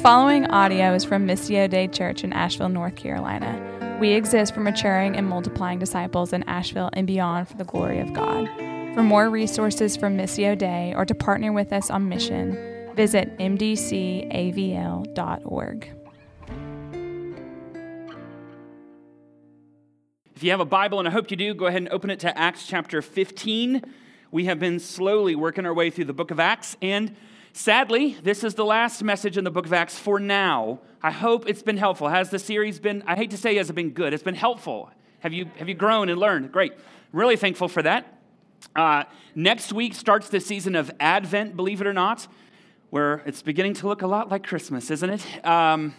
following audio is from Missio Dei Church in Asheville, North Carolina. We exist for maturing and multiplying disciples in Asheville and beyond for the glory of God. For more resources from Missio Dei or to partner with us on mission, visit mdcavl.org. If you have a Bible, and I hope you do, go ahead and open it to Acts chapter 15. We have been slowly working our way through the book of Acts, and sadly, this is the last message in the book of Acts for now. I hope it's been helpful. Has the series been, I hate to say, has it been good? It's been helpful. Have you, have you grown and learned? Great. Really thankful for that. Uh, next week starts the season of Advent, believe it or not, where it's beginning to look a lot like Christmas, isn't it? Um,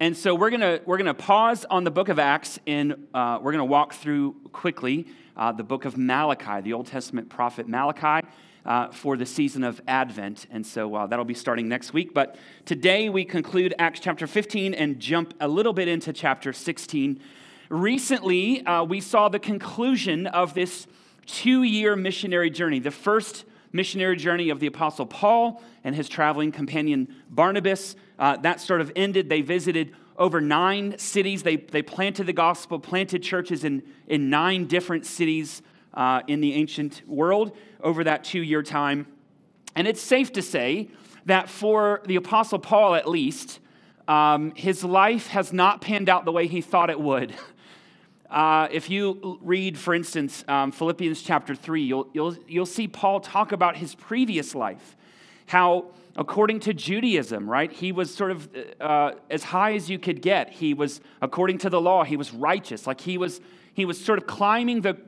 and so we're to we're gonna pause on the book of Acts and uh, we're to walk through quickly uh, the book of Malachi, the Old Testament prophet Malachi, uh, for the season of Advent. And so uh, that'll be starting next week. But today we conclude Acts chapter 15 and jump a little bit into chapter 16. Recently, uh, we saw the conclusion of this two year missionary journey, the first missionary journey of the Apostle Paul and his traveling companion Barnabas. Uh, that sort of ended. They visited over nine cities. They, they planted the gospel, planted churches in, in nine different cities uh, in the ancient world over that two year time. And it's safe to say that for the Apostle Paul, at least, um, his life has not panned out the way he thought it would. Uh, if you read, for instance, um, Philippians chapter 3, you'll, you'll, you'll see Paul talk about his previous life, how, according to Judaism, right, he was sort of uh, as high as you could get. He was, according to the law, he was righteous. Like he was, he was sort of climbing the,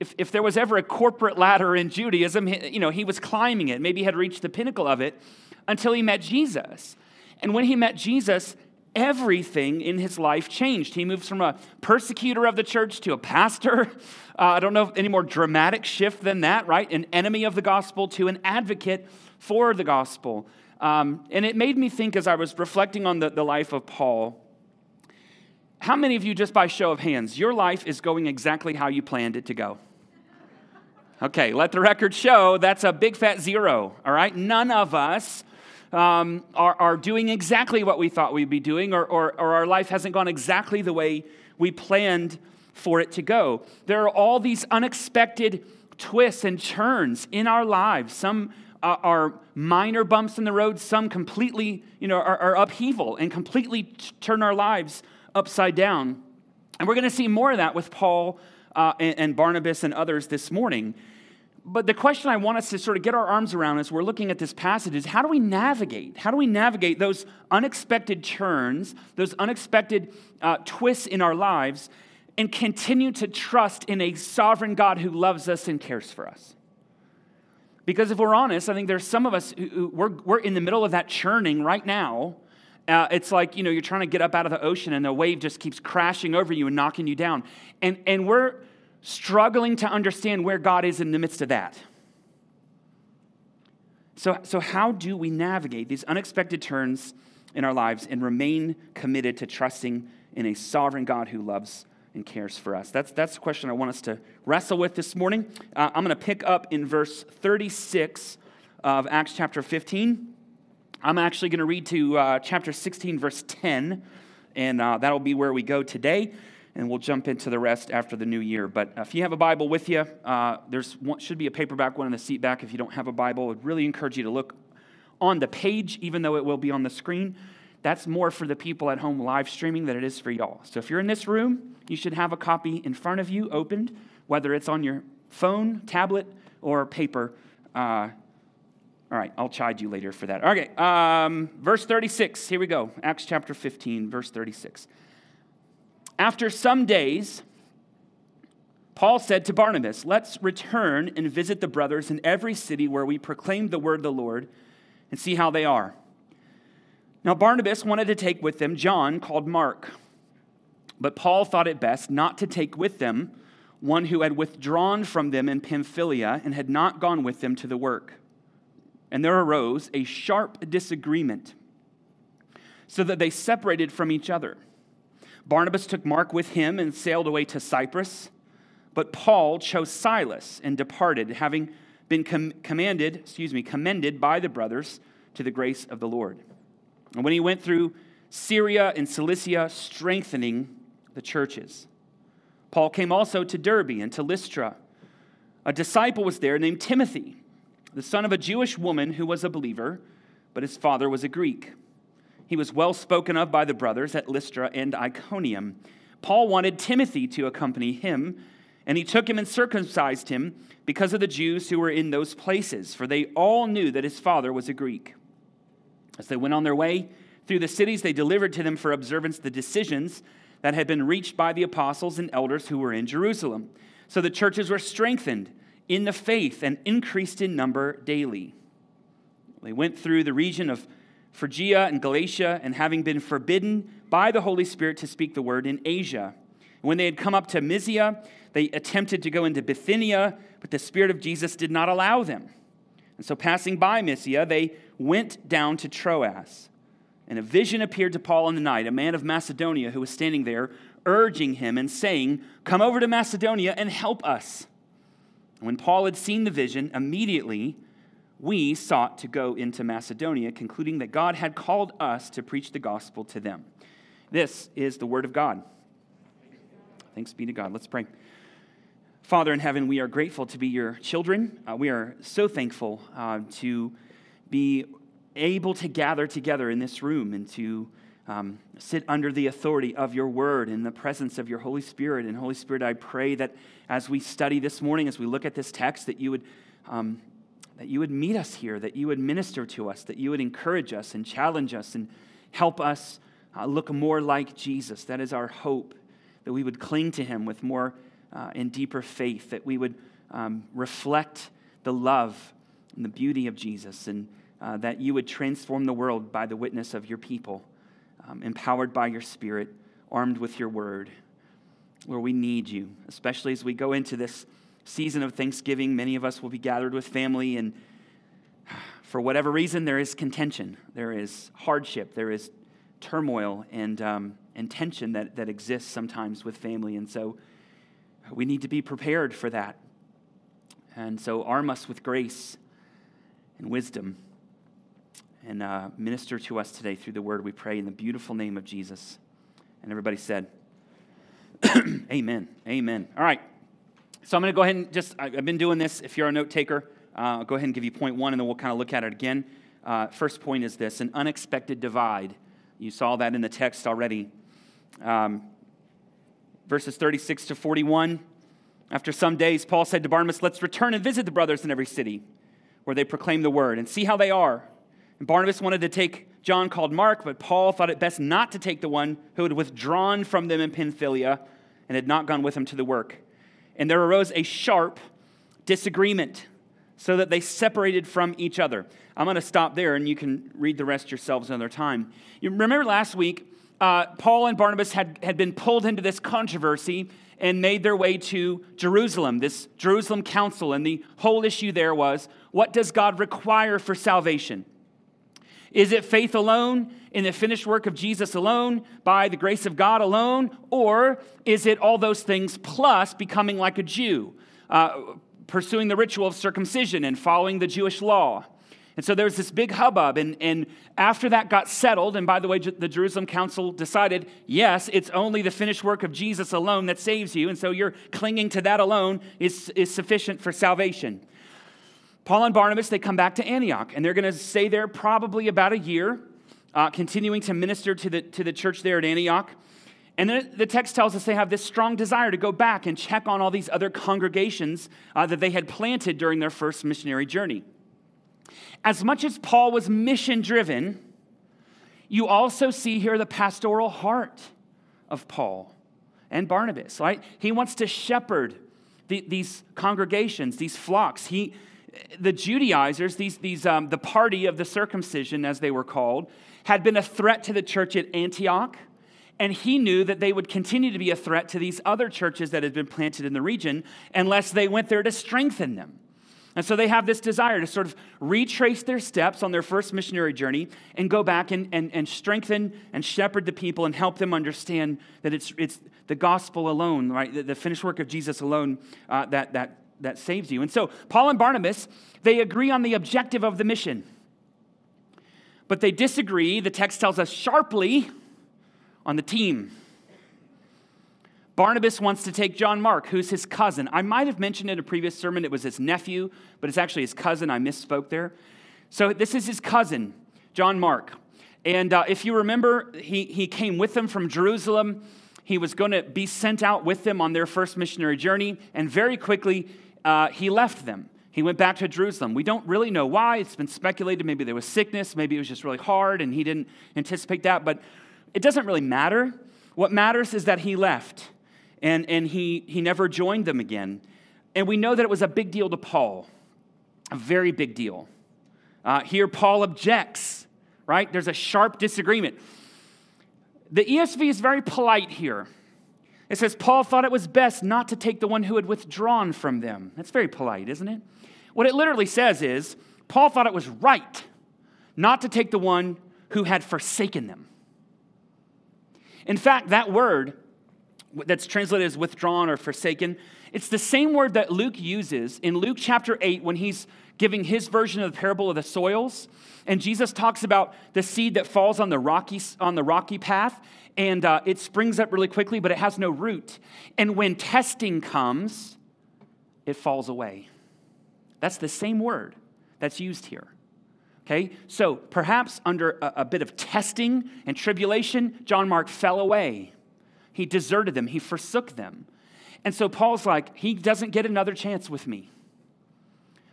if, if there was ever a corporate ladder in Judaism, you know, he was climbing it. Maybe he had reached the pinnacle of it until he met Jesus. And when he met Jesus, everything in his life changed. He moves from a persecutor of the church to a pastor. Uh, I don't know any more dramatic shift than that, right? An enemy of the gospel to an advocate for the gospel. Um, and it made me think as I was reflecting on the, the life of Paul. How many of you, just by show of hands, your life is going exactly how you planned it to go? Okay, let the record show that's a big fat zero, all right? None of us um, are, are doing exactly what we thought we'd be doing, or, or, or our life hasn't gone exactly the way we planned for it to go. There are all these unexpected twists and turns in our lives. Some uh, are minor bumps in the road, some completely, you know, are, are upheaval and completely t- turn our lives upside down. And we're going to see more of that with Paul uh, and, and Barnabas and others this morning. But the question I want us to sort of get our arms around as we're looking at this passage is how do we navigate? How do we navigate those unexpected turns, those unexpected uh, twists in our lives, and continue to trust in a sovereign God who loves us and cares for us? Because if we're honest, I think there's some of us who, who we're, we're in the middle of that churning right now. Uh, it's like, you know, you're trying to get up out of the ocean and the wave just keeps crashing over you and knocking you down. And, and we're, struggling to understand where God is in the midst of that. So, so how do we navigate these unexpected turns in our lives and remain committed to trusting in a sovereign God who loves and cares for us? That's, that's the question I want us to wrestle with this morning. Uh, I'm going to pick up in verse 36 of Acts chapter 15. I'm actually going to read to uh, chapter 16, verse 10, and uh, that'll be where we go today and we'll jump into the rest after the new year. But if you have a Bible with you, uh, there should be a paperback one in the seat back. If you don't have a Bible, I would really encourage you to look on the page, even though it will be on the screen. That's more for the people at home live streaming than it is for y'all. So if you're in this room, you should have a copy in front of you opened, whether it's on your phone, tablet, or paper. Uh, all right, I'll chide you later for that. Okay, um, verse 36. Here we go. Acts chapter 15, verse 36. After some days, Paul said to Barnabas, Let's return and visit the brothers in every city where we proclaimed the word of the Lord and see how they are. Now, Barnabas wanted to take with them John, called Mark. But Paul thought it best not to take with them one who had withdrawn from them in Pamphylia and had not gone with them to the work. And there arose a sharp disagreement, so that they separated from each other. Barnabas took Mark with him and sailed away to Cyprus, but Paul chose Silas and departed, having been com- commanded, excuse me, commended by the brothers to the grace of the Lord. And when he went through Syria and Cilicia, strengthening the churches. Paul came also to Derbe and to Lystra. A disciple was there named Timothy, the son of a Jewish woman who was a believer, but his father was a Greek. He was well spoken of by the brothers at Lystra and Iconium. Paul wanted Timothy to accompany him, and he took him and circumcised him because of the Jews who were in those places, for they all knew that his father was a Greek. As they went on their way through the cities, they delivered to them for observance the decisions that had been reached by the apostles and elders who were in Jerusalem. So the churches were strengthened in the faith and increased in number daily. They went through the region of Phrygia and Galatia, and having been forbidden by the Holy Spirit to speak the word in Asia. When they had come up to Mysia, they attempted to go into Bithynia, but the Spirit of Jesus did not allow them. And so, passing by Mysia, they went down to Troas. And a vision appeared to Paul in the night, a man of Macedonia who was standing there, urging him and saying, Come over to Macedonia and help us. when Paul had seen the vision, immediately we sought to go into Macedonia, concluding that God had called us to preach the gospel to them. This is the word of God. Thanks be to God. Let's pray. Father in heaven, we are grateful to be your children. Uh, we are so thankful uh, to be able to gather together in this room and to um, sit under the authority of your word in the presence of your Holy Spirit. And Holy Spirit, I pray that as we study this morning, as we look at this text, that you would. Um, that you would meet us here, that you would minister to us, that you would encourage us and challenge us and help us uh, look more like Jesus. That is our hope, that we would cling to him with more uh, and deeper faith, that we would um, reflect the love and the beauty of Jesus, and uh, that you would transform the world by the witness of your people, um, empowered by your Spirit, armed with your word, where we need you, especially as we go into this season of Thanksgiving. Many of us will be gathered with family, and for whatever reason, there is contention, there is hardship, there is turmoil and, um, and tension that, that exists sometimes with family. And so we need to be prepared for that. And so arm us with grace and wisdom and uh, minister to us today through the word we pray in the beautiful name of Jesus. And everybody said, Amen. Amen. All right. So I'm going to go ahead and just, I've been doing this. If you're a note taker, uh, I'll go ahead and give you point one, and then we'll kind of look at it again. Uh, first point is this an unexpected divide. You saw that in the text already. Um, verses 36 to 41. After some days, Paul said to Barnabas, Let's return and visit the brothers in every city where they proclaim the word and see how they are. And Barnabas wanted to take John called Mark, but Paul thought it best not to take the one who had withdrawn from them in Pamphylia and had not gone with him to the work. And there arose a sharp disagreement so that they separated from each other. I'm going to stop there and you can read the rest yourselves another time. You remember last week, uh, Paul and Barnabas had, had been pulled into this controversy and made their way to Jerusalem, this Jerusalem council. And the whole issue there was what does God require for salvation? Is it faith alone in the finished work of Jesus alone, by the grace of God alone? Or is it all those things plus becoming like a Jew, uh, pursuing the ritual of circumcision and following the Jewish law? And so there was this big hubbub. And, and after that got settled, and by the way, the Jerusalem Council decided yes, it's only the finished work of Jesus alone that saves you. And so you're clinging to that alone is, is sufficient for salvation. Paul and Barnabas, they come back to Antioch, and they're going to stay there probably about a year, uh, continuing to minister to the, to the church there at Antioch. And then the text tells us they have this strong desire to go back and check on all these other congregations uh, that they had planted during their first missionary journey. As much as Paul was mission driven, you also see here the pastoral heart of Paul and Barnabas, right? He wants to shepherd the, these congregations, these flocks. He, the Judaizers, these, these, um, the party of the circumcision, as they were called, had been a threat to the church at Antioch. And he knew that they would continue to be a threat to these other churches that had been planted in the region unless they went there to strengthen them. And so they have this desire to sort of retrace their steps on their first missionary journey and go back and, and, and strengthen and shepherd the people and help them understand that it's, it's the gospel alone, right? The, the finished work of Jesus alone uh, that, that, that saves you. And so Paul and Barnabas, they agree on the objective of the mission. But they disagree, the text tells us sharply, on the team. Barnabas wants to take John Mark, who's his cousin. I might have mentioned in a previous sermon it was his nephew, but it's actually his cousin. I misspoke there. So this is his cousin, John Mark. And uh, if you remember, he, he came with them from Jerusalem. He was going to be sent out with them on their first missionary journey, and very quickly uh, he left them. He went back to Jerusalem. We don't really know why. It's been speculated. Maybe there was sickness. Maybe it was just really hard and he didn't anticipate that. But it doesn't really matter. What matters is that he left and, and he, he never joined them again. And we know that it was a big deal to Paul, a very big deal. Uh, here, Paul objects, right? There's a sharp disagreement. The ESV is very polite here. It says, Paul thought it was best not to take the one who had withdrawn from them. That's very polite, isn't it? What it literally says is, Paul thought it was right not to take the one who had forsaken them. In fact, that word that's translated as withdrawn or forsaken, it's the same word that Luke uses in Luke chapter 8 when he's giving his version of the parable of the soils. And Jesus talks about the seed that falls on the rocky, on the rocky path, and uh, it springs up really quickly, but it has no root. And when testing comes, it falls away. That's the same word that's used here. Okay, so perhaps under a, a bit of testing and tribulation, John Mark fell away. He deserted them, he forsook them. And so Paul's like, he doesn't get another chance with me.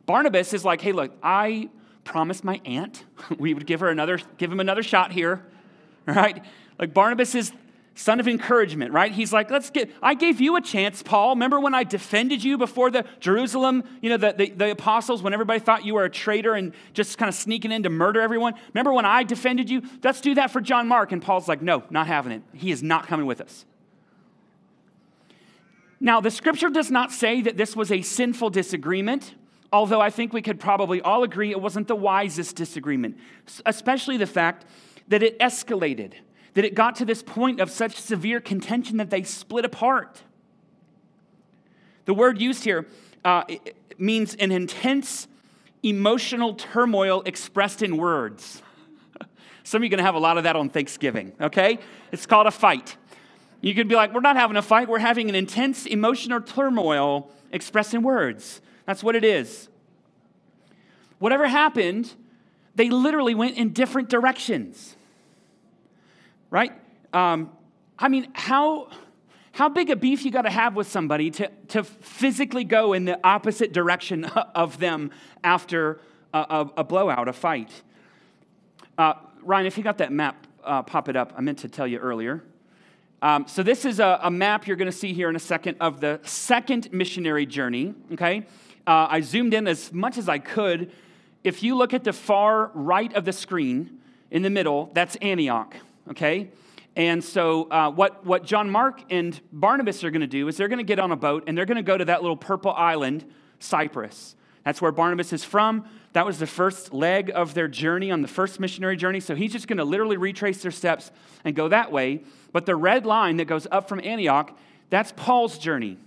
Barnabas is like, hey, look, I promised my aunt we would give her another, give him another shot here, right? Like Barnabas is son of encouragement, right? He's like, let's get, I gave you a chance, Paul. Remember when I defended you before the Jerusalem, you know, the, the, the, apostles, when everybody thought you were a traitor and just kind of sneaking in to murder everyone? Remember when I defended you? Let's do that for John Mark. And Paul's like, no, not having it. He is not coming with us. Now, the scripture does not say that this was a sinful disagreement, although I think we could probably all agree it wasn't the wisest disagreement, especially the fact that it escalated, that it got to this point of such severe contention that they split apart. The word used here uh, means an intense emotional turmoil expressed in words. Some of you are going to have a lot of that on Thanksgiving, okay? It's called a fight. You could be like, we're not having a fight, we're having an intense emotional turmoil expressed in words. That's what it is. Whatever happened, they literally went in different directions. Right? Um, I mean, how, how big a beef you got to have with somebody to, to physically go in the opposite direction of them after a, a, a blowout, a fight? Uh, Ryan, if you got that map, uh, pop it up. I meant to tell you earlier. Um, so, this is a, a map you're going to see here in a second of the second missionary journey, okay? Uh, I zoomed in as much as I could. If you look at the far right of the screen in the middle, that's Antioch, okay? And so, uh, what, what John Mark and Barnabas are going to do is they're going to get on a boat and they're going to go to that little purple island, Cyprus. That's where Barnabas is from. That was the first leg of their journey on the first missionary journey. So he's just going to literally retrace their steps and go that way. But the red line that goes up from Antioch, that's Paul's journey.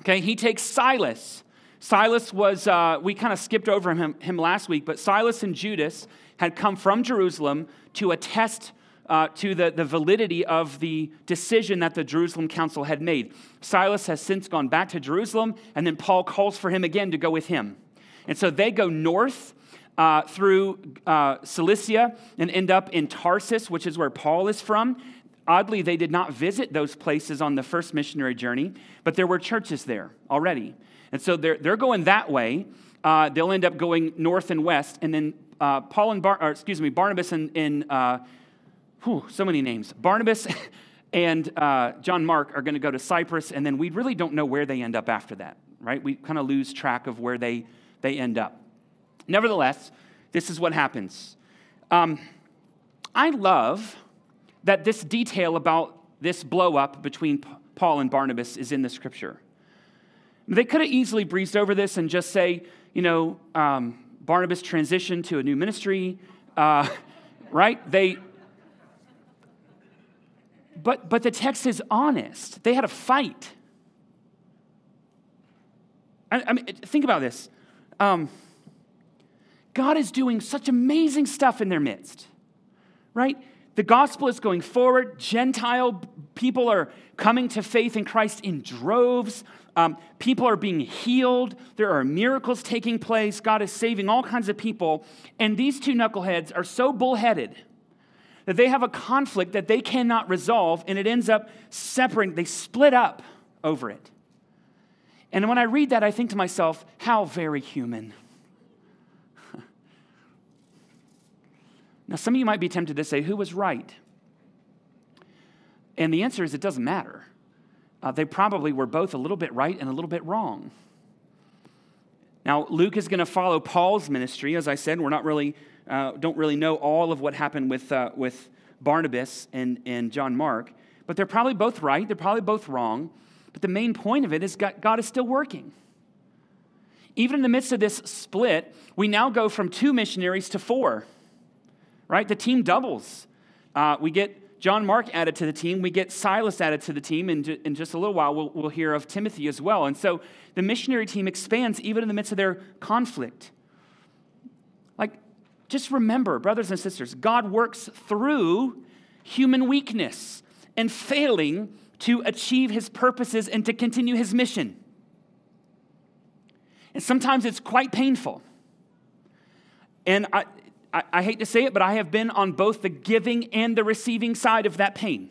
Okay, he takes Silas. Silas was, uh, we kind of skipped over him, him last week, but Silas and Judas had come from Jerusalem to attest uh, to the, the validity of the decision that the Jerusalem council had made. Silas has since gone back to Jerusalem, and then Paul calls for him again to go with him. And so they go north uh, through uh, Cilicia and end up in Tarsus, which is where Paul is from. Oddly, they did not visit those places on the first missionary journey, but there were churches there already. And so they're, they're going that way. Uh, they'll end up going north and west, and then uh, Paul and Bar- or, excuse me, Barnabas and, and uh, whew, so many names. Barnabas and uh, John Mark are going to go to Cyprus, and then we really don't know where they end up after that, right? We kind of lose track of where they, they end up. Nevertheless, this is what happens. Um, I love that this detail about this blow up between Paul and Barnabas is in the scripture. They could have easily breezed over this and just say, you know, um, Barnabas transitioned to a new ministry, uh, right? They, but, but the text is honest. They had a fight. I, I mean, think about this. Um, God is doing such amazing stuff in their midst, right? The gospel is going forward. Gentile people are coming to faith in Christ in droves. Um, people are being healed. There are miracles taking place. God is saving all kinds of people. And these two knuckleheads are so bullheaded that they have a conflict that they cannot resolve, and it ends up separating. They split up over it. And when I read that, I think to myself, how very human. Now, some of you might be tempted to say, who was right? And the answer is, it doesn't matter. Uh, they probably were both a little bit right and a little bit wrong. Now, Luke is going to follow Paul's ministry. As I said, we're not really, uh, don't really know all of what happened with, uh, with Barnabas and, and John Mark, but they're probably both right. They're probably both wrong. But the main point of it is God, God is still working. Even in the midst of this split, we now go from two missionaries to four, right? The team doubles. Uh, we get John Mark added to the team. We get Silas added to the team. And in just a little while, we'll, we'll hear of Timothy as well. And so the missionary team expands even in the midst of their conflict. Like, just remember, brothers and sisters, God works through human weakness and failing to achieve his purposes and to continue his mission. And sometimes it's quite painful. And I, I, I, hate to say it, but I have been on both the giving and the receiving side of that pain.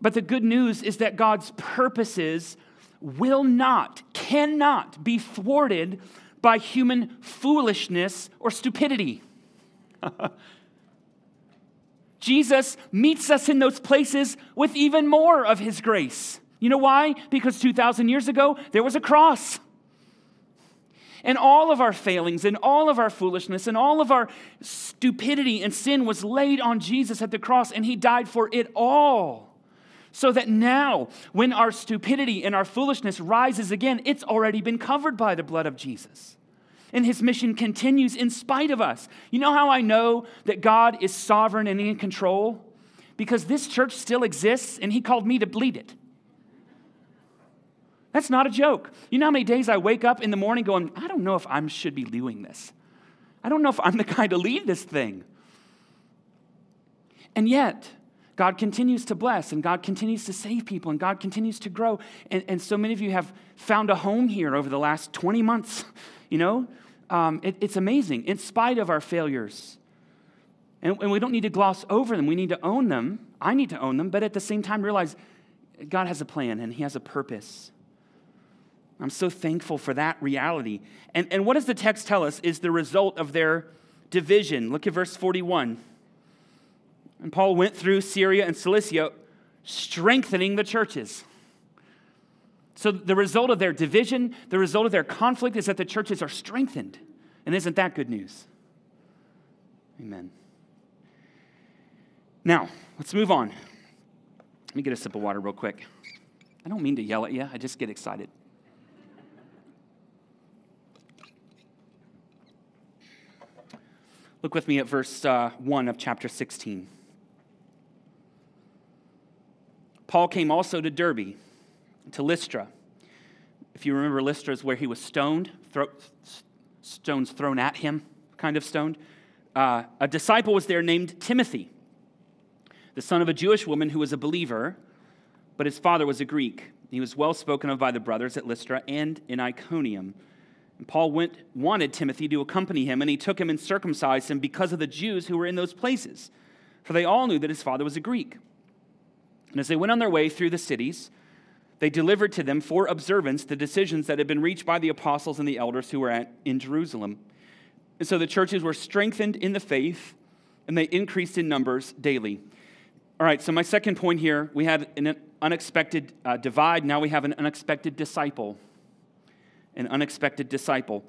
But the good news is that God's purposes will not, cannot be thwarted by human foolishness or stupidity. Jesus meets us in those places with even more of his grace. You know why? Because 2,000 years ago, there was a cross. And all of our failings and all of our foolishness and all of our stupidity and sin was laid on Jesus at the cross, and he died for it all. So that now, when our stupidity and our foolishness rises again, it's already been covered by the blood of Jesus and his mission continues in spite of us. You know how I know that God is sovereign and in control? Because this church still exists and he called me to lead it. That's not a joke. You know how many days I wake up in the morning going, I don't know if I should be doing this. I don't know if I'm the guy to lead this thing. And yet, God continues to bless and God continues to save people and God continues to grow. And, and so many of you have found a home here over the last 20 months. You know, um, it, it's amazing in spite of our failures. And, and we don't need to gloss over them. We need to own them. I need to own them, but at the same time, realize God has a plan and He has a purpose. I'm so thankful for that reality. And, and what does the text tell us is the result of their division? Look at verse 41. And Paul went through Syria and Cilicia, strengthening the churches. So, the result of their division, the result of their conflict is that the churches are strengthened. And isn't that good news? Amen. Now, let's move on. Let me get a sip of water real quick. I don't mean to yell at you, I just get excited. Look with me at verse uh, 1 of chapter 16. Paul came also to Derbe to Lystra. If you remember, Lystra is where he was stoned, thro- stones thrown at him, kind of stoned. Uh, a disciple was there named Timothy, the son of a Jewish woman who was a believer, but his father was a Greek. He was well spoken of by the brothers at Lystra and in Iconium. And Paul went, wanted Timothy to accompany him, and he took him and circumcised him because of the Jews who were in those places, for they all knew that his father was a Greek. And as they went on their way through the cities, they delivered to them for observance the decisions that had been reached by the apostles and the elders who were at, in Jerusalem. And so the churches were strengthened in the faith and they increased in numbers daily. All right, so my second point here we had an unexpected uh, divide, now we have an unexpected disciple. An unexpected disciple.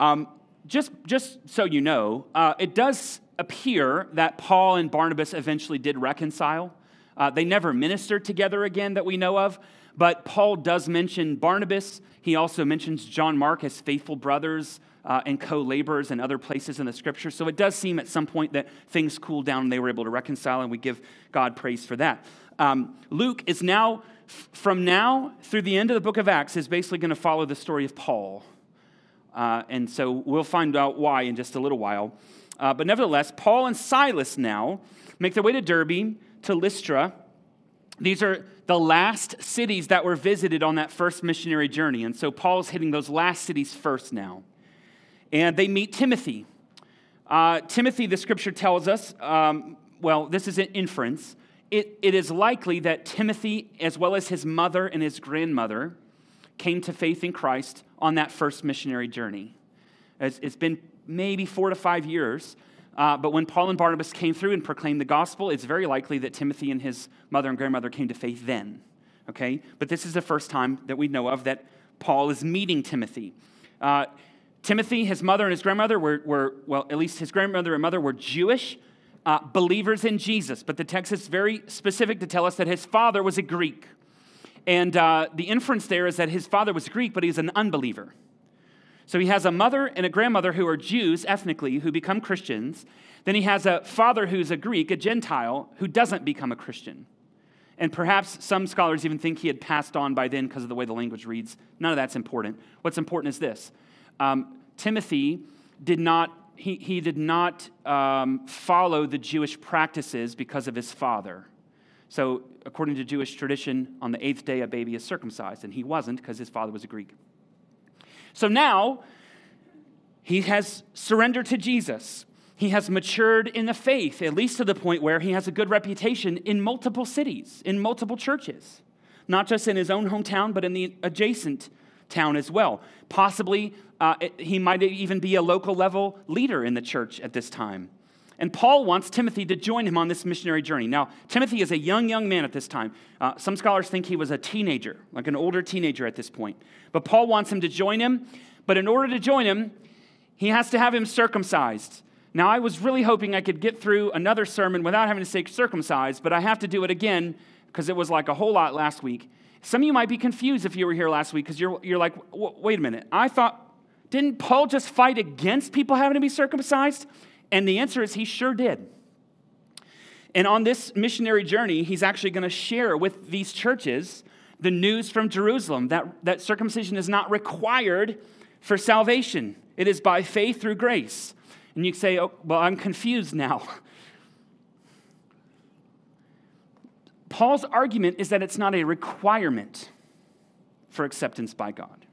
Um, just, just so you know, uh, it does appear that Paul and Barnabas eventually did reconcile. Uh, they never ministered together again that we know of, but Paul does mention Barnabas. He also mentions John Mark as faithful brothers uh, and co laborers in other places in the scripture. So it does seem at some point that things cooled down and they were able to reconcile, and we give God praise for that. Um, Luke is now, from now through the end of the book of Acts, is basically going to follow the story of Paul. Uh, and so we'll find out why in just a little while. Uh, but nevertheless, Paul and Silas now make their way to Derbe, to Lystra. These are the last cities that were visited on that first missionary journey. And so Paul's hitting those last cities first now. And they meet Timothy. Uh, Timothy, the scripture tells us, um, well, this is an inference. It, it is likely that Timothy, as well as his mother and his grandmother, came to faith in Christ on that first missionary journey. It's, it's been maybe four to five years, uh, but when Paul and Barnabas came through and proclaimed the gospel, it's very likely that Timothy and his mother and grandmother came to faith then. Okay? But this is the first time that we know of that Paul is meeting Timothy. Uh, Timothy, his mother and his grandmother were, were, well, at least his grandmother and mother were Jewish uh, believers in Jesus. But the text is very specific to tell us that his father was a Greek. And uh, the inference there is that his father was Greek, but he's an unbeliever. So he has a mother and a grandmother who are Jews ethnically who become Christians. Then he has a father who's a Greek, a Gentile, who doesn't become a Christian. And perhaps some scholars even think he had passed on by then because of the way the language reads. None of that's important. What's important is this um, Timothy did not, he, he did not um, follow the Jewish practices because of his father. So, according to Jewish tradition, on the eighth day, a baby is circumcised, and he wasn't because his father was a Greek. So now, he has surrendered to Jesus. He has matured in the faith, at least to the point where he has a good reputation in multiple cities, in multiple churches, not just in his own hometown, but in the adjacent town as well. Possibly uh, he might even be a local level leader in the church at this time. And Paul wants Timothy to join him on this missionary journey. Now, Timothy is a young, young man at this time. Uh, some scholars think he was a teenager, like an older teenager at this point. But Paul wants him to join him. But in order to join him, he has to have him circumcised. Now, I was really hoping I could get through another sermon without having to say circumcised, but I have to do it again because it was like a whole lot last week. Some of you might be confused if you were here last week because you're, you're like, wait a minute. I thought, didn't Paul just fight against people having to be circumcised? And the answer is he sure did. And on this missionary journey, he's actually going to share with these churches the news from Jerusalem that, that circumcision is not required for salvation, it is by faith through grace. And you say, oh, well, I'm confused now. Paul's argument is that it's not a requirement for acceptance by God.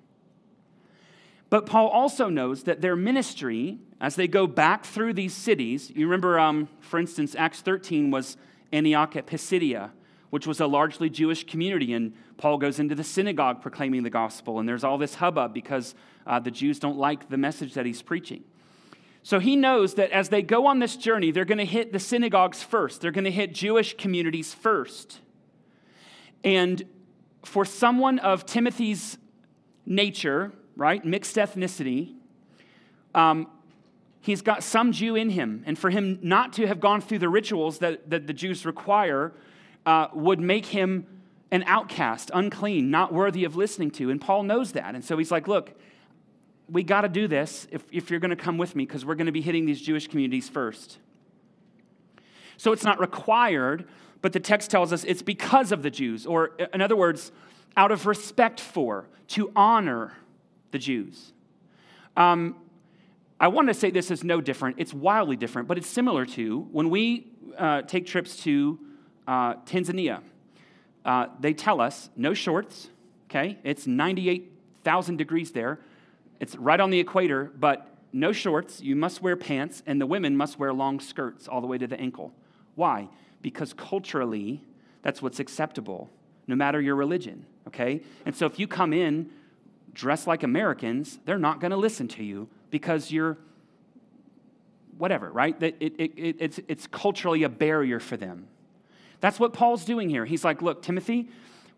But Paul also knows that their ministry, as they go back through these cities, you remember, um, for instance, Acts 13 was Antioch at Pisidia, which was a largely Jewish community. And Paul goes into the synagogue proclaiming the gospel. And there's all this hubbub because uh, the Jews don't like the message that he's preaching. So he knows that as they go on this journey, they're going to hit the synagogues first, they're going to hit Jewish communities first. And for someone of Timothy's nature, right, mixed ethnicity, um, he's got some Jew in him. And for him not to have gone through the rituals that, that the Jews require uh, would make him an outcast, unclean, not worthy of listening to. And Paul knows that. And so he's like, look, we got to do this if, if you're going to come with me because we're going to be hitting these Jewish communities first. So it's not required, but the text tells us it's because of the Jews, or in other words, out of respect for, to honor the Jews. Um, I want to say this is no different. It's wildly different, but it's similar to when we uh, take trips to uh, Tanzania. Uh, they tell us no shorts, okay? It's 98,000 degrees there. It's right on the equator, but no shorts. You must wear pants, and the women must wear long skirts all the way to the ankle. Why? Because culturally, that's what's acceptable, no matter your religion, okay? And so if you come in dressed like Americans, they're not going to listen to you because you're whatever, right? It, it, it, it's, it's culturally a barrier for them. That's what Paul's doing here. He's like, look, Timothy,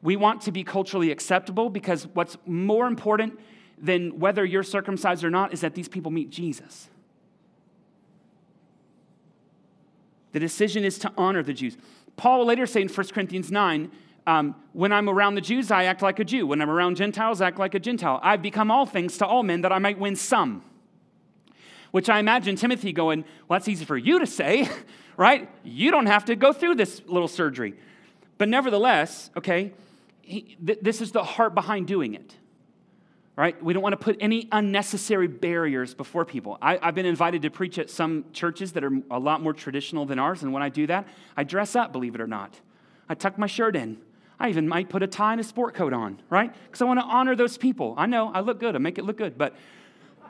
we want to be culturally acceptable because what's more important than whether you're circumcised or not is that these people meet Jesus. The decision is to honor the Jews. Paul will later say in 1 Corinthians 9, um, when I'm around the Jews, I act like a Jew. When I'm around Gentiles, I act like a Gentile. I've become all things to all men that I might win some. Which I imagine Timothy going, well, that's easy for you to say, right? You don't have to go through this little surgery. But nevertheless, okay, he, th- this is the heart behind doing it right? We don't want to put any unnecessary barriers before people. I, have been invited to preach at some churches that are a lot more traditional than ours, and when I do that, I dress up, believe it or not. I tuck my shirt in. I even might put a tie and a sport coat on, right? Because I want to honor those people. I know I look good, I make it look good, but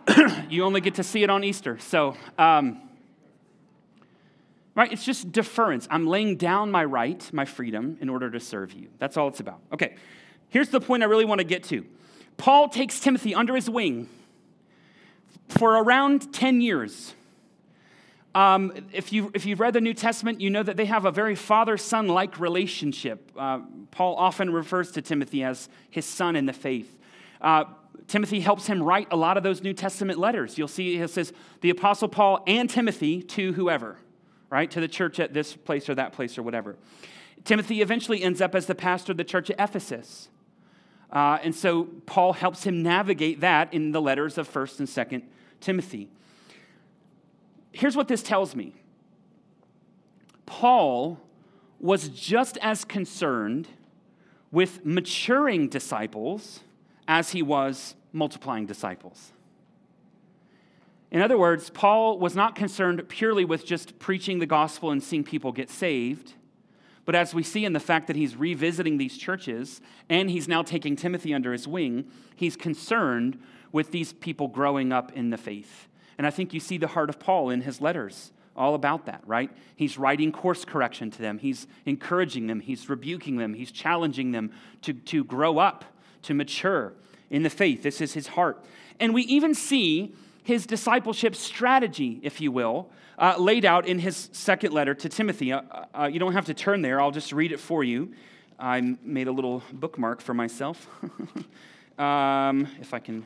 you only get to see it on Easter. So, um, right, it's just deference. I'm laying down my right, my freedom, in order to serve you. That's all it's about. Okay, here's the point I really want to get to. Paul takes Timothy under his wing for around 10 years. Um, if, you, if you've read the New Testament, you know that they have a very father son like relationship. Uh, Paul often refers to Timothy as his son in the faith. Uh, Timothy helps him write a lot of those New Testament letters. You'll see it says the Apostle Paul and Timothy to whoever, right? To the church at this place or that place or whatever. Timothy eventually ends up as the pastor of the church at Ephesus. Uh, and so Paul helps him navigate that in the letters of 1st and 2nd Timothy. Here's what this tells me Paul was just as concerned with maturing disciples as he was multiplying disciples. In other words, Paul was not concerned purely with just preaching the gospel and seeing people get saved. But as we see in the fact that he's revisiting these churches and he's now taking Timothy under his wing, he's concerned with these people growing up in the faith. And I think you see the heart of Paul in his letters all about that, right? He's writing course correction to them, he's encouraging them, he's rebuking them, he's challenging them to, to grow up, to mature in the faith. This is his heart. And we even see his discipleship strategy, if you will, uh, laid out in his second letter to Timothy. Uh, uh, you don't have to turn there, I'll just read it for you. I made a little bookmark for myself. um, if I can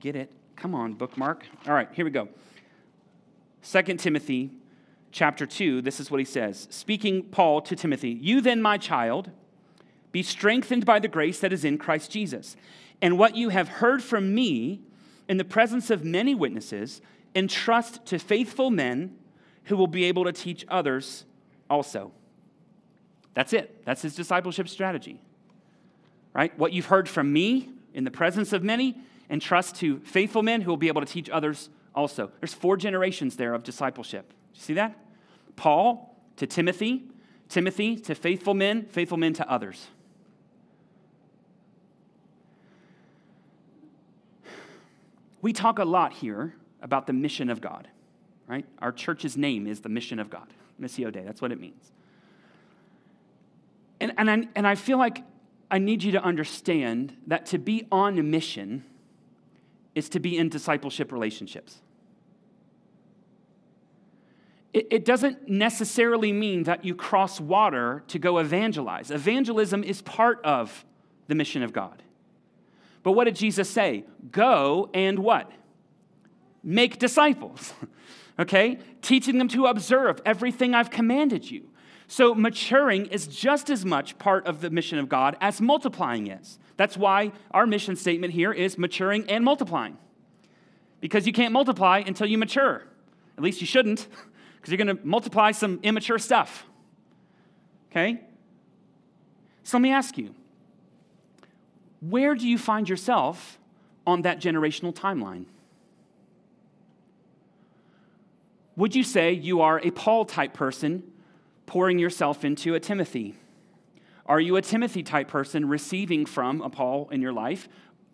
get it. Come on, bookmark. All right, here we go. 2 Timothy chapter 2, this is what he says. Speaking Paul to Timothy, You then, my child, be strengthened by the grace that is in Christ Jesus. And what you have heard from me, in the presence of many witnesses, entrust to faithful men who will be able to teach others also. That's it. That's his discipleship strategy. Right? What you've heard from me in the presence of many, entrust to faithful men who will be able to teach others also. There's four generations there of discipleship. You see that? Paul to Timothy, Timothy to faithful men, faithful men to others. We talk a lot here about the mission of God, right? Our church's name is the mission of God, Missio Dei. That's what it means. And, and, I, and I feel like I need you to understand that to be on a mission is to be in discipleship relationships. It, it doesn't necessarily mean that you cross water to go evangelize. Evangelism is part of the mission of God. But what did Jesus say? Go and what? Make disciples. okay? Teaching them to observe everything I've commanded you. So maturing is just as much part of the mission of God as multiplying is. That's why our mission statement here is maturing and multiplying. Because you can't multiply until you mature. At least you shouldn't, because you're going to multiply some immature stuff. Okay? So let me ask you where do you find yourself on that generational timeline? Would you say you are a Paul type person pouring yourself into a Timothy? Are you a Timothy type person receiving from a Paul in your life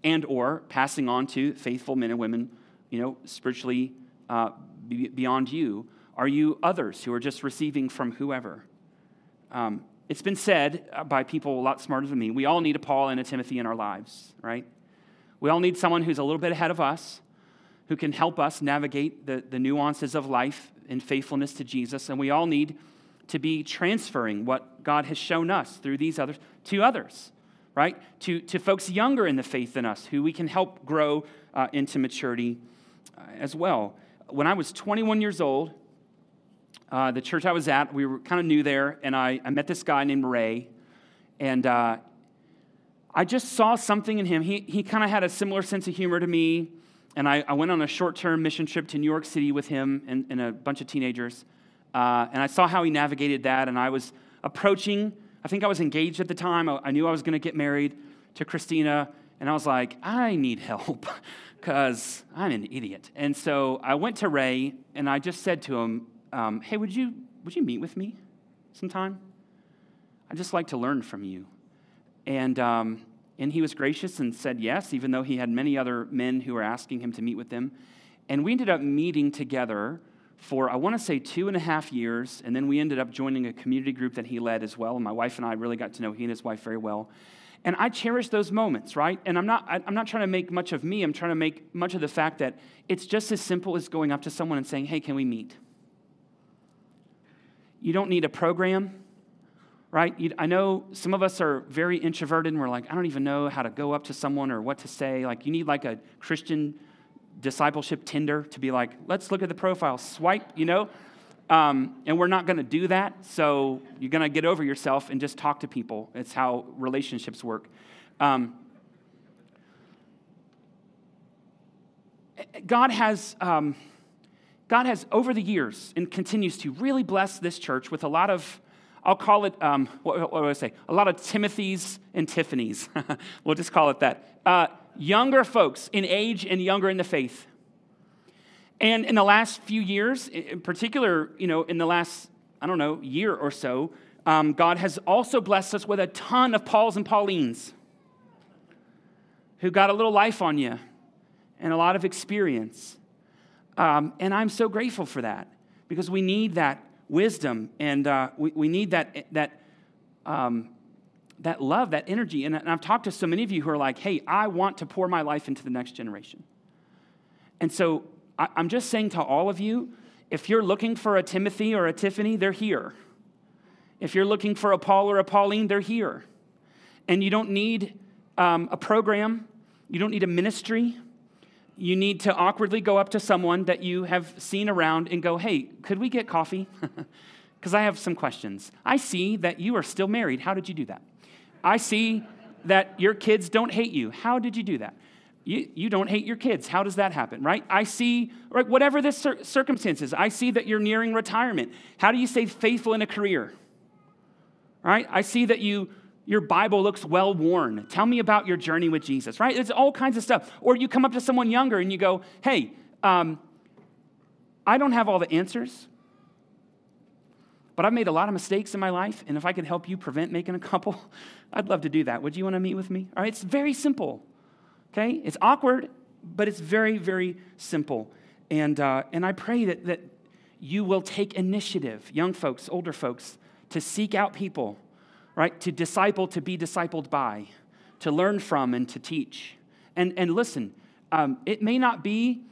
and or passing on to faithful men and women, you know, spiritually uh, beyond you? Are you others who are just receiving from whoever? Um, it's been said uh, by people a lot smarter than me we all need a Paul and a Timothy in our lives, right? We all need someone who's a little bit ahead of us, who can help us navigate the, the nuances of life in faithfulness to Jesus. And we all need to be transferring what God has shown us through these others to others, right? To, to folks younger in the faith than us who we can help grow uh, into maturity uh, as well. When I was 21 years old, uh, the church I was at, we were kind of new there, and I, I met this guy named Ray, and uh, I just saw something in him. He, he kind of had a similar sense of humor to me, and I, I went on a short term mission trip to New York City with him and, and a bunch of teenagers, uh, and I saw how he navigated that, and I was approaching, I think I was engaged at the time. I, I knew I was going to get married to Christina, And I was like, I need help because I'm an idiot. And so I went to Ray and I just said to him, um, Hey, would you, would you meet with me sometime? I'd just like to learn from you. And, um, and he was gracious and said yes, even though he had many other men who were asking him to meet with them. And we ended up meeting together for, I want to say, two and a half years. And then we ended up joining a community group that he led as well. And my wife and I really got to know he and his wife very well. And I cherish those moments, right? And I'm not, I'm not trying to make much of me. I'm trying to make much of the fact that it's just as simple as going up to someone and saying, hey, can we meet? You don't need a program, right? You, I know some of us are very introverted and we're like, I don't even know how to go up to someone or what to say. Like, you need like a Christian discipleship Tinder to be like, let's look at the profile, swipe, you know? Um, and we're not going to do that. So you're going to get over yourself and just talk to people. It's how relationships work. Um, God has, um, God has over the years and continues to really bless this church with a lot of, I'll call it, um, what, what, do I say? A lot of Timothy's and Tiffany's. we'll just call it that. Uh, younger folks in age and younger in the faith and in the last few years, in particular, you know, in the last, I don't know, year or so, um, God has also blessed us with a ton of Pauls and Paulines who got a little life on you and a lot of experience. Um, and I'm so grateful for that because we need that wisdom and uh, we, we need that, that, um, that love, that energy. And, and I've talked to so many of you who are like, hey, I want to pour my life into the next generation. And so I, I'm just saying to all of you if you're looking for a Timothy or a Tiffany, they're here. If you're looking for a Paul or a Pauline, they're here. And you don't need um, a program, you don't need a ministry. You need to awkwardly go up to someone that you have seen around and go, hey, could we get coffee? Because I have some questions. I see that you are still married. How did you do that? I see that your kids don't hate you. How did you do that? You, you don't hate your kids. How does that happen, right? I see, right, whatever the cir- circumstances, I see that you're nearing retirement. How do you stay faithful in a career? Right? I see that you your Bible looks well worn. Tell me about your journey with Jesus, right? It's all kinds of stuff. Or you come up to someone younger and you go, hey, um, I don't have all the answers, but I've made a lot of mistakes in my life, and if I could help you prevent making a couple, I'd love to do that. Would you want to meet with me? All right, it's very simple. Okay? It's awkward, but it's very, very simple. And, uh, and I pray that, that you will take initiative, young folks, older folks, to seek out people, right? To disciple, to be discipled by, to learn from, and to teach. And, and listen, um, it may not be,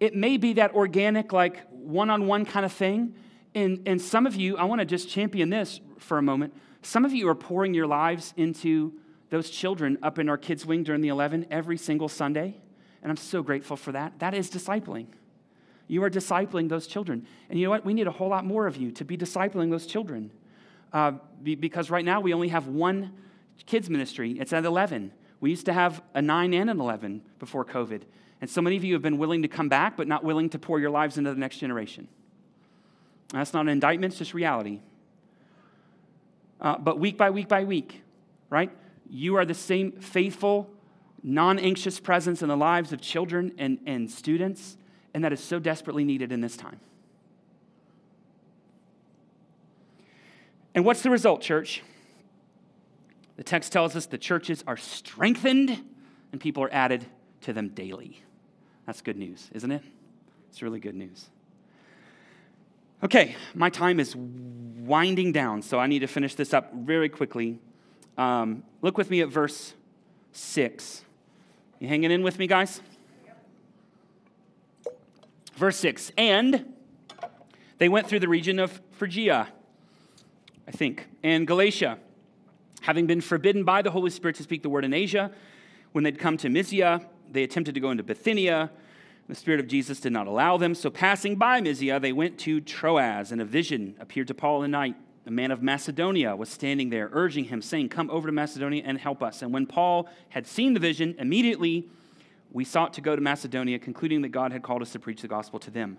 it may be that organic, like one on one kind of thing. And, and some of you, I want to just champion this for a moment. Some of you are pouring your lives into those children up in our kids' wing during the 11 every single Sunday. And I'm so grateful for that. That is discipling. You are discipling those children. And you know what? We need a whole lot more of you to be discipling those children. Uh, because right now we only have one kids' ministry, it's at 11. We used to have a 9 and an 11 before COVID. And so many of you have been willing to come back, but not willing to pour your lives into the next generation. That's not an indictment, it's just reality. Uh, but week by week by week, right? you are the same faithful, non anxious presence in the lives of children and, and students, and that is so desperately needed in this time. And what's the result, church? The text tells us the churches are strengthened and people are added to them daily. That's good news, isn't it? It's really good news. Okay, my time is winding down, so I need to finish this up very quickly. Um, look with me at verse 6. You hanging in with me, guys? Verse 6 And they went through the region of Phrygia, I think, and Galatia, having been forbidden by the Holy Spirit to speak the word in Asia. When they'd come to Mysia, they attempted to go into Bithynia. The Spirit of Jesus did not allow them. So, passing by Mysia, they went to Troas, and a vision appeared to Paul in the night a man of Macedonia was standing there, urging him, saying, Come over to Macedonia and help us. And when Paul had seen the vision, immediately we sought to go to Macedonia, concluding that God had called us to preach the gospel to them.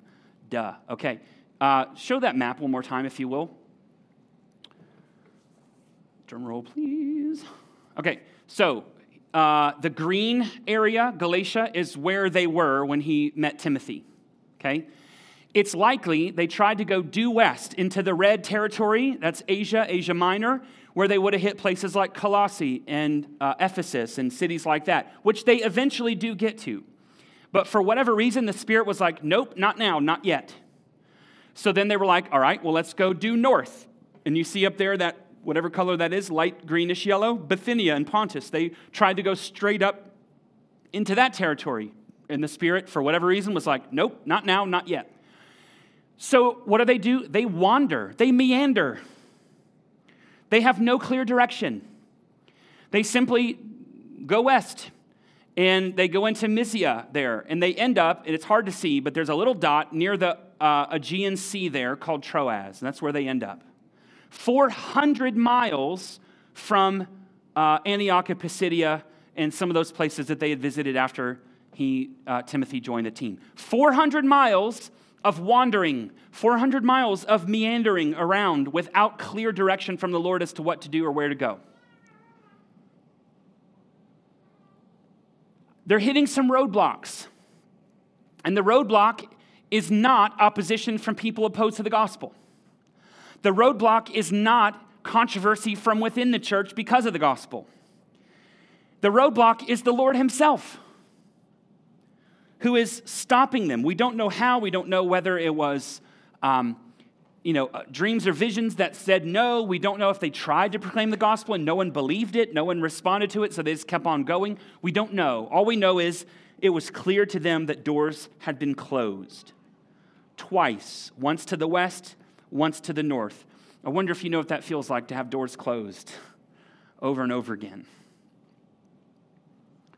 Duh. Okay. Uh, show that map one more time, if you will. Drum roll, please. Okay, so uh, the green area, Galatia, is where they were when he met Timothy. Okay? It's likely they tried to go due west into the red territory, that's Asia, Asia Minor, where they would have hit places like Colossae and uh, Ephesus and cities like that, which they eventually do get to. But for whatever reason, the Spirit was like, nope, not now, not yet. So then they were like, all right, well, let's go due north. And you see up there that whatever color that is, light greenish yellow, Bithynia and Pontus. They tried to go straight up into that territory. And the Spirit, for whatever reason, was like, nope, not now, not yet. So what do they do? They wander, they meander. They have no clear direction. They simply go west and they go into Mysia there, and they end up, and it's hard to see, but there's a little dot near the uh, Aegean Sea there called Troas, and that's where they end up. 400 miles from uh, Antioch of Pisidia and some of those places that they had visited after he, uh, Timothy joined the team. 400 miles of wandering, 400 miles of meandering around without clear direction from the Lord as to what to do or where to go. They're hitting some roadblocks. And the roadblock is not opposition from people opposed to the gospel. The roadblock is not controversy from within the church because of the gospel. The roadblock is the Lord Himself who is stopping them. We don't know how, we don't know whether it was. Um, you know, uh, dreams or visions that said no. We don't know if they tried to proclaim the gospel and no one believed it, no one responded to it, so they just kept on going. We don't know. All we know is it was clear to them that doors had been closed twice, once to the west once to the north. I wonder if you know what that feels like to have doors closed over and over again.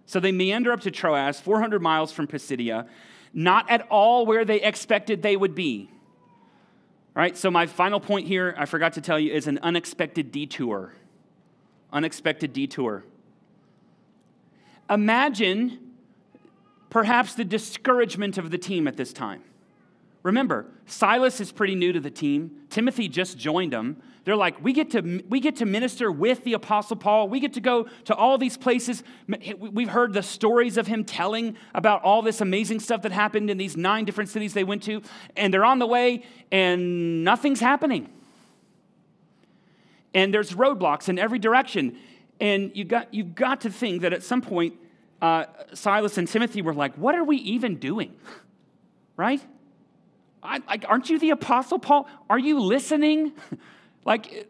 So they meander up to Troas, 400 miles from Pisidia, not at all where they expected they would be. All right, so my final point here, I forgot to tell you, is an unexpected detour. Unexpected detour. Imagine perhaps the discouragement of the team at this time. Remember, Silas is pretty new to the team. Timothy just joined them. They're like, we get, to, we get to minister with the Apostle Paul. We get to go to all these places. We've heard the stories of him telling about all this amazing stuff that happened in these nine different cities they went to. And they're on the way, and nothing's happening. And there's roadblocks in every direction. And you got, you've got to think that at some point, uh, Silas and Timothy were like, what are we even doing? right? I, like, aren't you the Apostle Paul? Are you listening? like,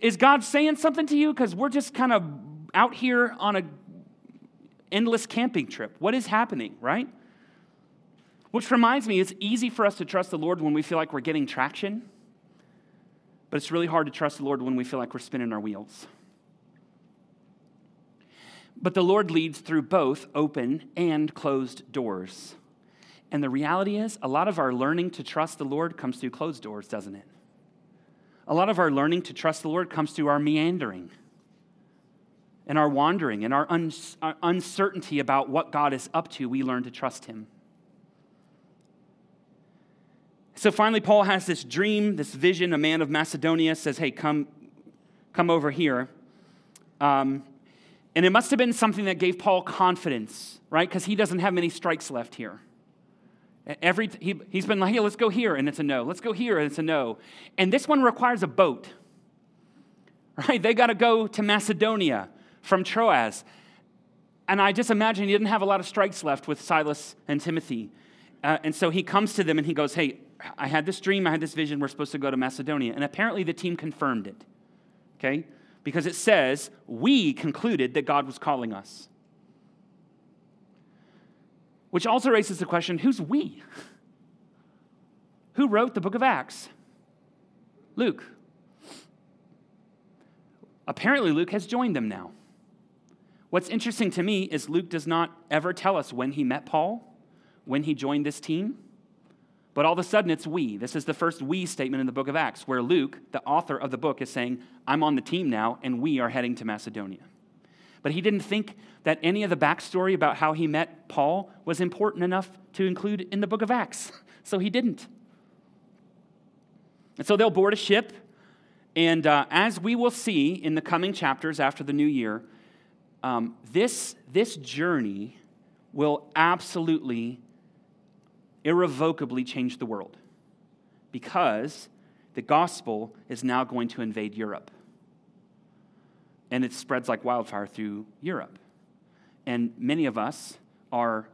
is God saying something to you? Because we're just kind of out here on a endless camping trip. What is happening, right? Which reminds me, it's easy for us to trust the Lord when we feel like we're getting traction, but it's really hard to trust the Lord when we feel like we're spinning our wheels. But the Lord leads through both open and closed doors. And the reality is, a lot of our learning to trust the Lord comes through closed doors, doesn't it? A lot of our learning to trust the Lord comes through our meandering and our wandering and our, un- our uncertainty about what God is up to. We learn to trust Him. So finally, Paul has this dream, this vision. A man of Macedonia says, Hey, come, come over here. Um, and it must have been something that gave Paul confidence, right? Because he doesn't have many strikes left here. Every, he, he's been like, hey, let's go here, and it's a no. Let's go here, and it's a no. And this one requires a boat, right? They got to go to Macedonia from Troas. And I just imagine he didn't have a lot of strikes left with Silas and Timothy. Uh, and so he comes to them and he goes, hey, I had this dream, I had this vision, we're supposed to go to Macedonia. And apparently the team confirmed it, okay? Because it says, we concluded that God was calling us. Which also raises the question who's we? Who wrote the book of Acts? Luke. Apparently, Luke has joined them now. What's interesting to me is Luke does not ever tell us when he met Paul, when he joined this team, but all of a sudden it's we. This is the first we statement in the book of Acts, where Luke, the author of the book, is saying, I'm on the team now, and we are heading to Macedonia. But he didn't think that any of the backstory about how he met Paul was important enough to include in the book of Acts. So he didn't. And so they'll board a ship. And uh, as we will see in the coming chapters after the new year, um, this, this journey will absolutely, irrevocably change the world because the gospel is now going to invade Europe. And it spreads like wildfire through Europe. And many of us are,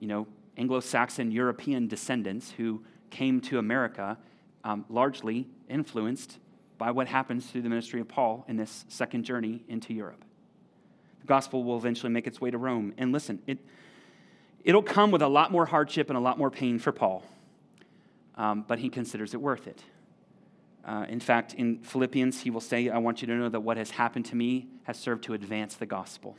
you know, Anglo Saxon European descendants who came to America um, largely influenced by what happens through the ministry of Paul in this second journey into Europe. The gospel will eventually make its way to Rome. And listen, it, it'll come with a lot more hardship and a lot more pain for Paul um, but he considers it worth it. Uh, in fact, in Philippians, he will say, I want you to know that what has happened to me has served to advance the gospel.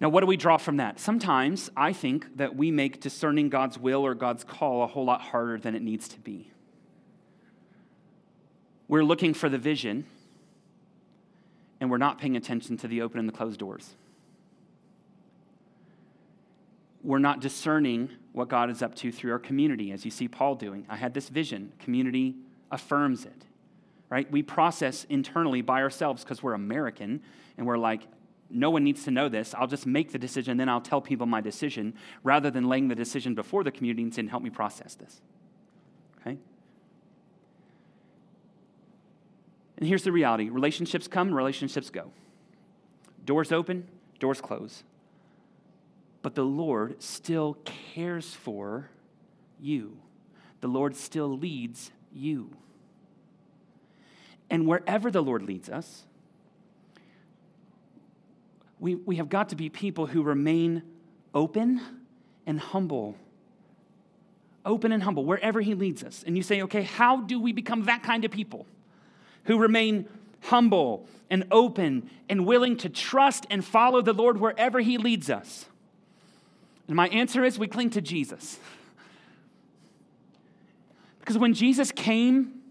Now, what do we draw from that? Sometimes I think that we make discerning God's will or God's call a whole lot harder than it needs to be. We're looking for the vision, and we're not paying attention to the open and the closed doors. We're not discerning what God is up to through our community, as you see Paul doing. I had this vision, community affirms it, right? We process internally by ourselves because we're American and we're like, no one needs to know this. I'll just make the decision, then I'll tell people my decision, rather than laying the decision before the community and saying, help me process this. Okay? And here's the reality relationships come, relationships go. Doors open, doors close but the Lord still cares for you. The Lord still leads you. And wherever the Lord leads us, we, we have got to be people who remain open and humble. Open and humble, wherever He leads us. And you say, okay, how do we become that kind of people who remain humble and open and willing to trust and follow the Lord wherever He leads us? And my answer is we cling to Jesus. Because when Jesus came,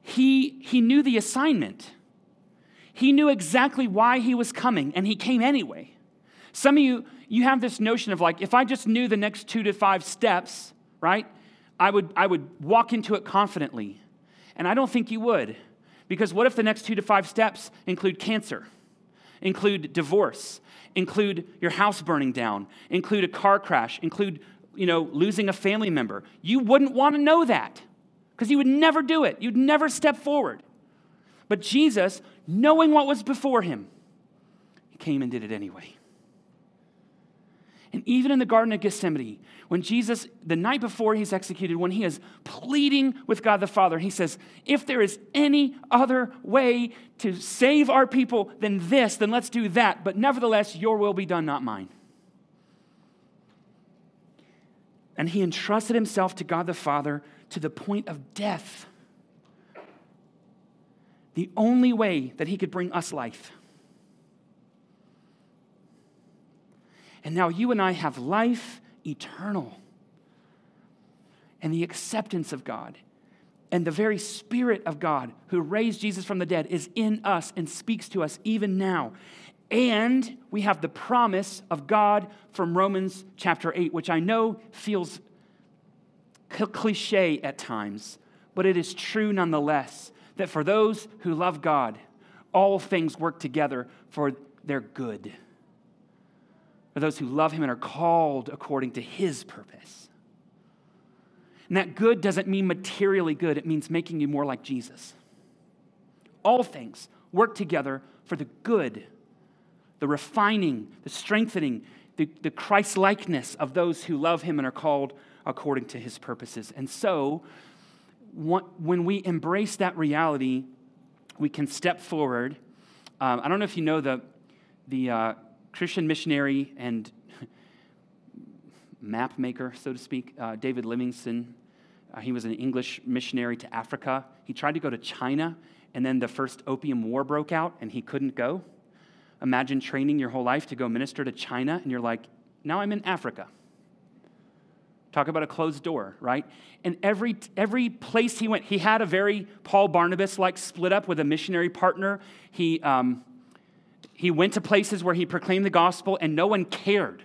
he, he knew the assignment. He knew exactly why he was coming, and he came anyway. Some of you, you have this notion of like, if I just knew the next two to five steps, right, I would, I would walk into it confidently. And I don't think you would. Because what if the next two to five steps include cancer, include divorce, include your house burning down, include a car crash, include you know, losing a family member. You wouldn't want to know that because you would never do it. You'd never step forward. But Jesus, knowing what was before him, he came and did it anyway. And even in the Garden of Gethsemane, when Jesus, the night before he's executed, when he is pleading with God the Father, he says, If there is any other way to save our people than this, then let's do that. But nevertheless, your will be done, not mine. And he entrusted himself to God the Father to the point of death. The only way that he could bring us life. And now you and I have life eternal. And the acceptance of God and the very Spirit of God who raised Jesus from the dead is in us and speaks to us even now. And we have the promise of God from Romans chapter 8, which I know feels cliche at times, but it is true nonetheless that for those who love God, all things work together for their good are those who love him and are called according to his purpose. And that good doesn't mean materially good, it means making you more like Jesus. All things work together for the good, the refining, the strengthening, the, the Christ likeness of those who love him and are called according to his purposes. And so, when we embrace that reality, we can step forward. Um, I don't know if you know the, the uh, Christian missionary and map maker, so to speak, uh, David Livingstone. Uh, he was an English missionary to Africa. He tried to go to China, and then the first Opium War broke out, and he couldn't go. Imagine training your whole life to go minister to China, and you're like, now I'm in Africa. Talk about a closed door, right? And every, every place he went, he had a very Paul Barnabas like split up with a missionary partner. He, um, he went to places where he proclaimed the gospel and no one cared.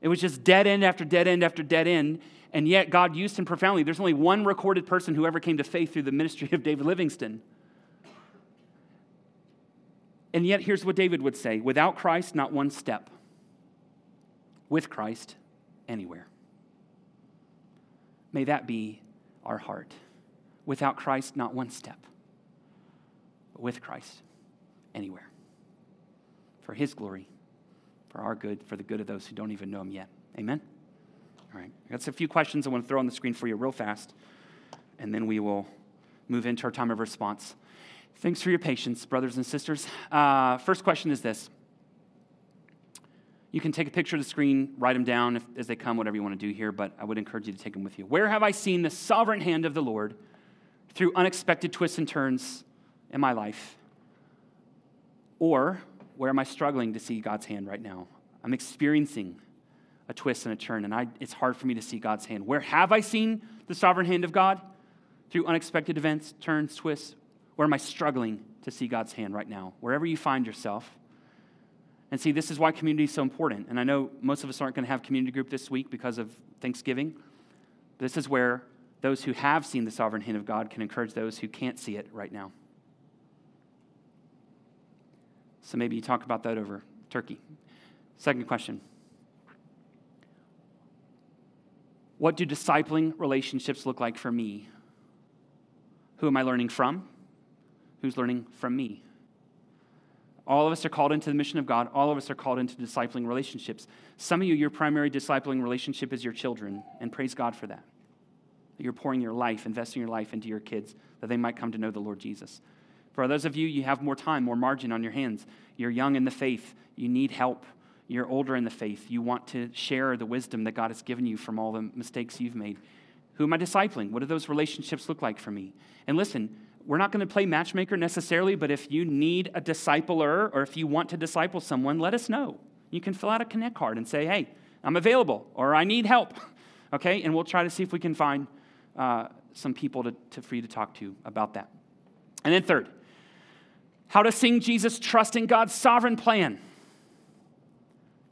It was just dead end after dead end after dead end, and yet God used him profoundly. There's only one recorded person who ever came to faith through the ministry of David Livingstone. And yet, here's what David would say without Christ, not one step. With Christ, anywhere. May that be our heart. Without Christ, not one step. But with Christ, anywhere. For his glory, for our good, for the good of those who don't even know him yet. Amen? All right. Got a few questions I want to throw on the screen for you real fast, and then we will move into our time of response. Thanks for your patience, brothers and sisters. Uh, first question is this. You can take a picture of the screen, write them down if, as they come, whatever you want to do here, but I would encourage you to take them with you. Where have I seen the sovereign hand of the Lord through unexpected twists and turns in my life? Or where am I struggling to see God's hand right now? I'm experiencing a twist and a turn, and I, it's hard for me to see God's hand. Where have I seen the sovereign hand of God? Through unexpected events, turns, twists. Where am I struggling to see God's hand right now? Wherever you find yourself. And see, this is why community is so important. And I know most of us aren't going to have community group this week because of Thanksgiving. This is where those who have seen the sovereign hand of God can encourage those who can't see it right now. So maybe you talk about that over turkey. Second question What do discipling relationships look like for me? Who am I learning from? Who's learning from me? All of us are called into the mission of God. All of us are called into discipling relationships. Some of you, your primary discipling relationship is your children, and praise God for that. You're pouring your life, investing your life into your kids that they might come to know the Lord Jesus. For those of you, you have more time, more margin on your hands. You're young in the faith, you need help you're older in the faith, you want to share the wisdom that God has given you from all the mistakes you've made. Who am I discipling? What do those relationships look like for me? And listen, we're not going to play matchmaker necessarily, but if you need a discipler or if you want to disciple someone, let us know. You can fill out a connect card and say, hey, I'm available or I need help. Okay? And we'll try to see if we can find uh, some people to, to, for you to talk to about that. And then, third, how to sing Jesus trusting God's sovereign plan.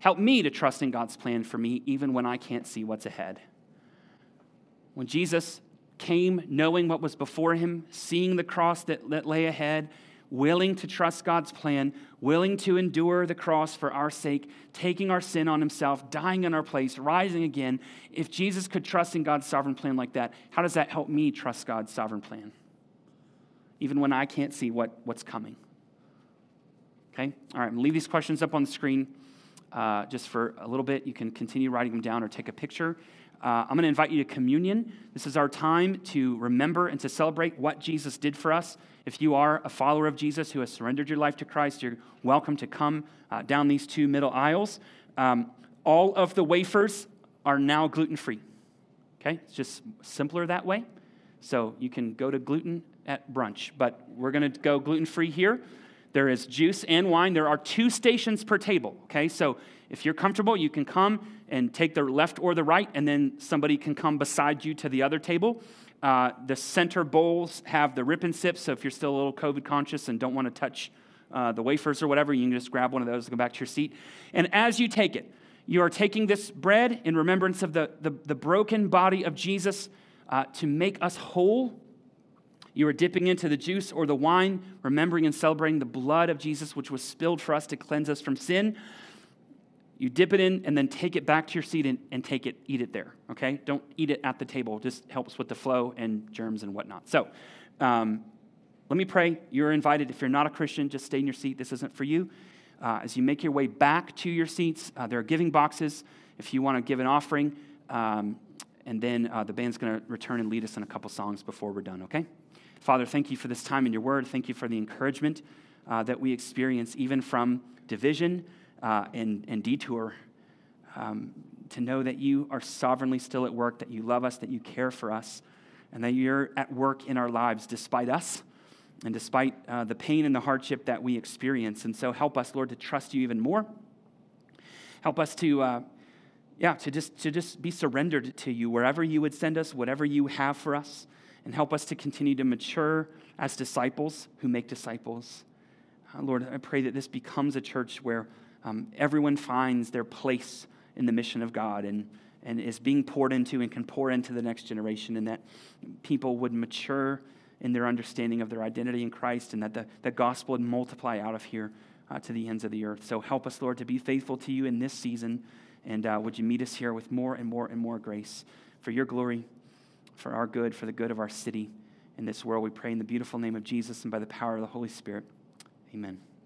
Help me to trust in God's plan for me even when I can't see what's ahead. When Jesus came knowing what was before him, seeing the cross that, that lay ahead, willing to trust God's plan, willing to endure the cross for our sake, taking our sin on himself, dying in our place, rising again. If Jesus could trust in God's sovereign plan like that, how does that help me trust God's sovereign plan? Even when I can't see what, what's coming. Okay? All right, I'm going to leave these questions up on the screen uh, just for a little bit. You can continue writing them down or take a picture. Uh, I'm going to invite you to communion. This is our time to remember and to celebrate what Jesus did for us. If you are a follower of Jesus who has surrendered your life to Christ, you're welcome to come uh, down these two middle aisles. Um, all of the wafers are now gluten free. Okay? It's just simpler that way. So you can go to gluten at brunch, but we're going to go gluten free here. There is juice and wine. There are two stations per table, okay? So if you're comfortable, you can come and take the left or the right, and then somebody can come beside you to the other table. Uh, the center bowls have the rip and sip, so if you're still a little COVID conscious and don't want to touch uh, the wafers or whatever, you can just grab one of those and go back to your seat. And as you take it, you are taking this bread in remembrance of the, the, the broken body of Jesus uh, to make us whole you are dipping into the juice or the wine, remembering and celebrating the blood of Jesus, which was spilled for us to cleanse us from sin. You dip it in and then take it back to your seat and, and take it, eat it there, okay? Don't eat it at the table. Just helps with the flow and germs and whatnot. So, um, let me pray. You're invited. If you're not a Christian, just stay in your seat. This isn't for you. Uh, as you make your way back to your seats, uh, there are giving boxes if you want to give an offering. Um, and then uh, the band's going to return and lead us in a couple songs before we're done, okay? Father, thank you for this time in your word. Thank you for the encouragement uh, that we experience, even from division uh, and, and detour, um, to know that you are sovereignly still at work, that you love us, that you care for us, and that you're at work in our lives despite us and despite uh, the pain and the hardship that we experience. And so help us, Lord, to trust you even more. Help us to, uh, yeah, to just, to just be surrendered to you wherever you would send us, whatever you have for us and help us to continue to mature as disciples who make disciples. Uh, Lord, I pray that this becomes a church where um, everyone finds their place in the mission of God and, and is being poured into and can pour into the next generation, and that people would mature in their understanding of their identity in Christ and that the, the gospel would multiply out of here uh, to the ends of the earth. So help us, Lord, to be faithful to you in this season. And uh, would you meet us here with more and more and more grace for your glory, for our good, for the good of our city in this world? We pray in the beautiful name of Jesus and by the power of the Holy Spirit. Amen.